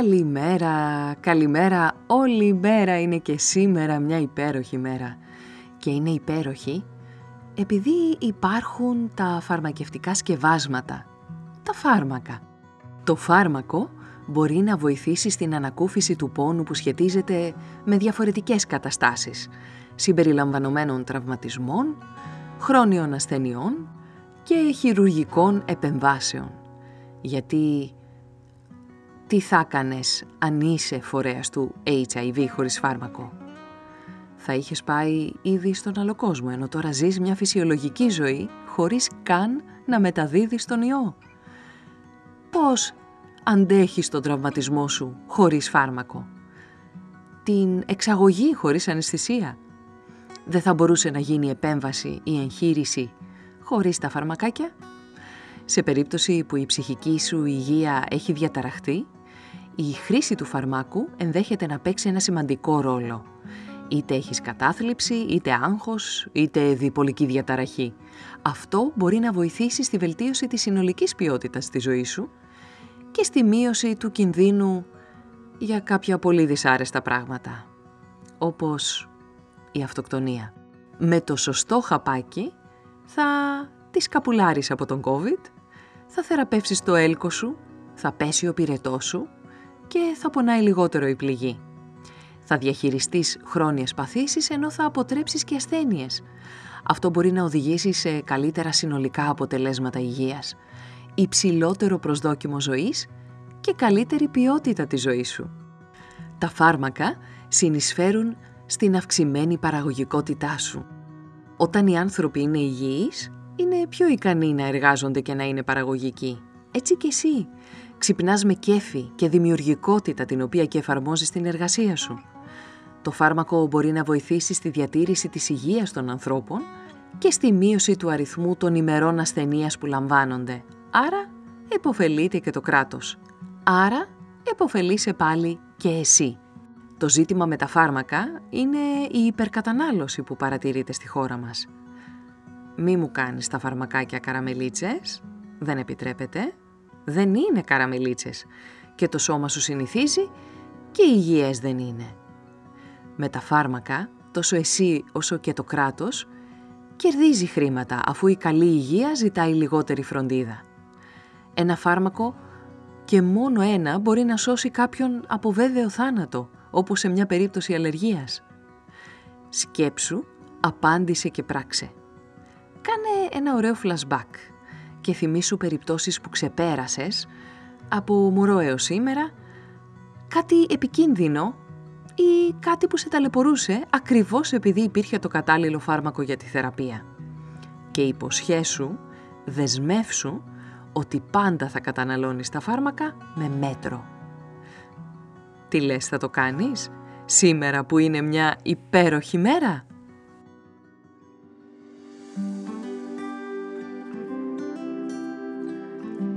Καλημέρα, καλημέρα. Όλη η μέρα είναι και σήμερα μια υπέροχη μέρα. Και είναι υπέροχη επειδή υπάρχουν τα φαρμακευτικά σκευάσματα, τα φάρμακα. Το φάρμακο μπορεί να βοηθήσει στην ανακούφιση του πόνου που σχετίζεται με διαφορετικές καταστάσεις, συμπεριλαμβανομένων τραυματισμών, χρόνιων ασθενειών και χειρουργικών επεμβάσεων. Γιατί τι θα έκανες αν είσαι φορέας του HIV χωρίς φάρμακο; Θα είχες πάει ήδη στον άλλο κόσμο, ενώ τώρα ζεις μια φυσιολογική ζωή χωρίς καν να μεταδίδεις τον ιό; Πώς αντέχεις τον τραυματισμό σου χωρίς φάρμακο; Την εξαγωγή χωρίς αναισθησία; Δεν θα μπορούσε να γίνει επέμβαση ή εγχείρηση χωρίς τα φαρμακάκια; Σε περίπτωση που η ψυχική σου υγεία έχει διαταραχτεί, η χρήση του φαρμάκου ενδέχεται να παίξει ένα σημαντικό ρόλο. Είτε έχεις κατάθλιψη, είτε άγχος, είτε διπολική διαταραχή. Αυτό μπορεί να βοηθήσει στη βελτίωση της συνολικής ποιότητας της ζωής σου και στη μείωση του κινδύνου για κάποια πολύ δυσάρεστα πράγματα, όπως η αυτοκτονία. Με το σωστό χαπάκι θα τη σκαπουλάρεις από τον COVID, θα θεραπεύσεις το έλκο σου, θα πέσει ο πυρετός σου και θα πονάει λιγότερο η πληγή. Θα διαχειριστείς χρόνιες παθήσεις ενώ θα αποτρέψεις και ασθένειες. Αυτό μπορεί να οδηγήσει σε καλύτερα συνολικά αποτελέσματα υγείας, υψηλότερο προσδόκιμο ζωής και καλύτερη ποιότητα της ζωής σου. Τα φάρμακα συνεισφέρουν στην αυξημένη παραγωγικότητά σου. Όταν οι άνθρωποι είναι υγιείς, είναι πιο ικανοί να εργάζονται και να είναι παραγωγικοί. Έτσι και εσύ Ξυπνάς με κέφι και δημιουργικότητα την οποία και εφαρμόζεις στην εργασία σου. Το φάρμακο μπορεί να βοηθήσει στη διατήρηση της υγείας των ανθρώπων και στη μείωση του αριθμού των ημερών ασθενείας που λαμβάνονται. Άρα, εποφελείται και το κράτος. Άρα, εποφελείσαι πάλι και εσύ. Το ζήτημα με τα φάρμακα είναι η υπερκατανάλωση που παρατηρείται στη χώρα μας. Μη μου κάνεις τα φαρμακάκια καραμελίτσες, δεν επιτρέπεται δεν είναι καραμελίτσες και το σώμα σου συνηθίζει και υγιές δεν είναι. Με τα φάρμακα, τόσο εσύ όσο και το κράτος, κερδίζει χρήματα αφού η καλή υγεία ζητάει λιγότερη φροντίδα. Ένα φάρμακο και μόνο ένα μπορεί να σώσει κάποιον από βέβαιο θάνατο, όπως σε μια περίπτωση αλλεργίας. Σκέψου, απάντησε και πράξε. Κάνε ένα ωραίο flashback και θυμίσου περιπτώσεις που ξεπέρασες από μωρό έως σήμερα, κάτι επικίνδυνο ή κάτι που σε ταλαιπωρούσε ακριβώς επειδή υπήρχε το κατάλληλο φάρμακο για τη θεραπεία. Και υποσχέσου, δεσμεύσου ότι πάντα θα καταναλώνεις τα φάρμακα με μέτρο. Τι λες θα το κάνεις; Σήμερα που είναι μια υπέροχη μέρα;